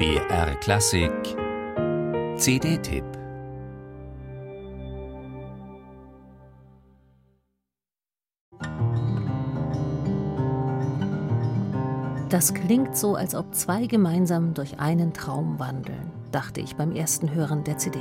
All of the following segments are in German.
BR Klassik CD-Tipp Das klingt so, als ob zwei gemeinsam durch einen Traum wandeln, dachte ich beim ersten Hören der CD.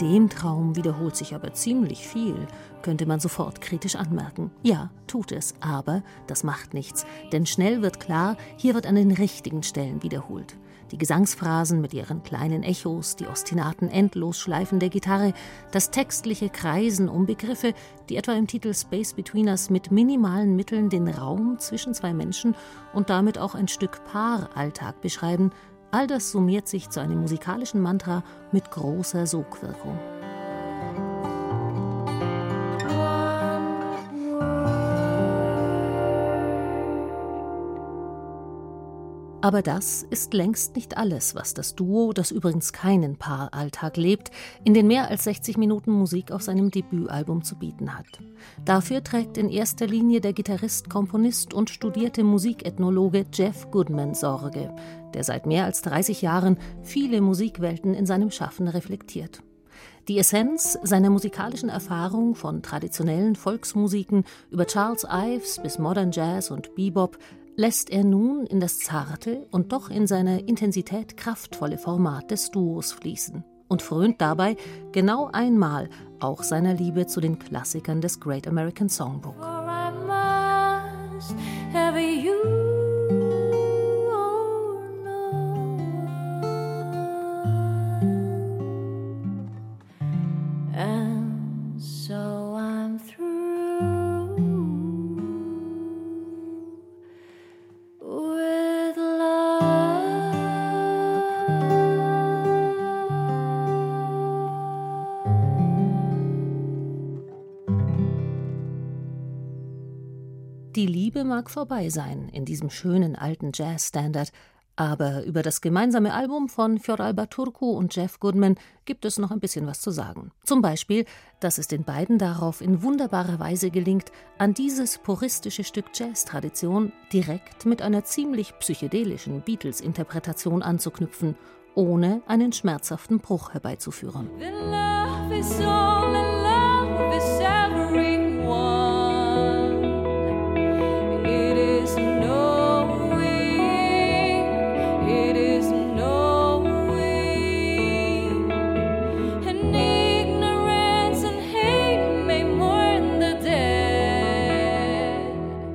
In dem Traum wiederholt sich aber ziemlich viel, könnte man sofort kritisch anmerken. Ja, tut es, aber das macht nichts, denn schnell wird klar, hier wird an den richtigen Stellen wiederholt. Die Gesangsphrasen mit ihren kleinen Echos, die ostinaten Endlosschleifen der Gitarre, das textliche Kreisen um Begriffe, die etwa im Titel Space Between Us mit minimalen Mitteln den Raum zwischen zwei Menschen und damit auch ein Stück Paaralltag beschreiben, All das summiert sich zu einem musikalischen Mantra mit großer Sogwirkung. Aber das ist längst nicht alles, was das Duo, das übrigens keinen Paaralltag lebt, in den mehr als 60 Minuten Musik auf seinem Debütalbum zu bieten hat. Dafür trägt in erster Linie der Gitarrist, Komponist und studierte Musikethnologe Jeff Goodman Sorge, der seit mehr als 30 Jahren viele Musikwelten in seinem Schaffen reflektiert. Die Essenz seiner musikalischen Erfahrung von traditionellen Volksmusiken über Charles Ives bis Modern Jazz und Bebop lässt er nun in das zarte und doch in seiner Intensität kraftvolle Format des Duos fließen und frönt dabei genau einmal auch seiner Liebe zu den Klassikern des Great American Songbook. Die Liebe mag vorbei sein in diesem schönen alten Jazz-Standard, aber über das gemeinsame Album von Fioralba Turku und Jeff Goodman gibt es noch ein bisschen was zu sagen. Zum Beispiel, dass es den beiden darauf in wunderbarer Weise gelingt, an dieses puristische Stück Jazz-Tradition direkt mit einer ziemlich psychedelischen Beatles-Interpretation anzuknüpfen, ohne einen schmerzhaften Bruch herbeizuführen. The love is all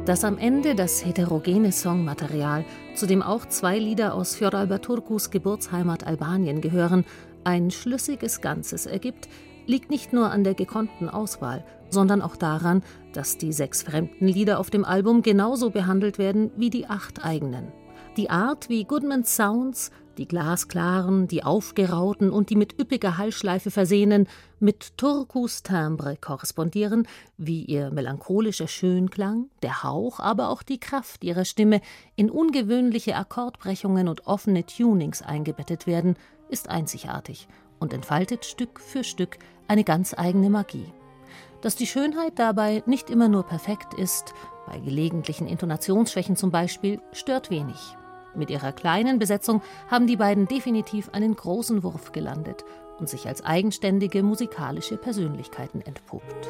dass am Ende das heterogene Songmaterial, zu dem auch zwei Lieder aus Fjodor Turkus Geburtsheimat Albanien gehören, ein schlüssiges Ganzes ergibt, liegt nicht nur an der gekonnten Auswahl, sondern auch daran, dass die sechs fremden Lieder auf dem Album genauso behandelt werden wie die acht eigenen. Die Art, wie Goodmans Sounds die glasklaren, die aufgerauten und die mit üppiger Hallschleife versehenen mit Turkus Timbre korrespondieren, wie ihr melancholischer Schönklang, der Hauch, aber auch die Kraft ihrer Stimme in ungewöhnliche Akkordbrechungen und offene Tunings eingebettet werden, ist einzigartig und entfaltet Stück für Stück eine ganz eigene Magie. Dass die Schönheit dabei nicht immer nur perfekt ist, bei gelegentlichen Intonationsschwächen zum Beispiel, stört wenig. Mit ihrer kleinen Besetzung haben die beiden definitiv einen großen Wurf gelandet und sich als eigenständige musikalische Persönlichkeiten entpuppt.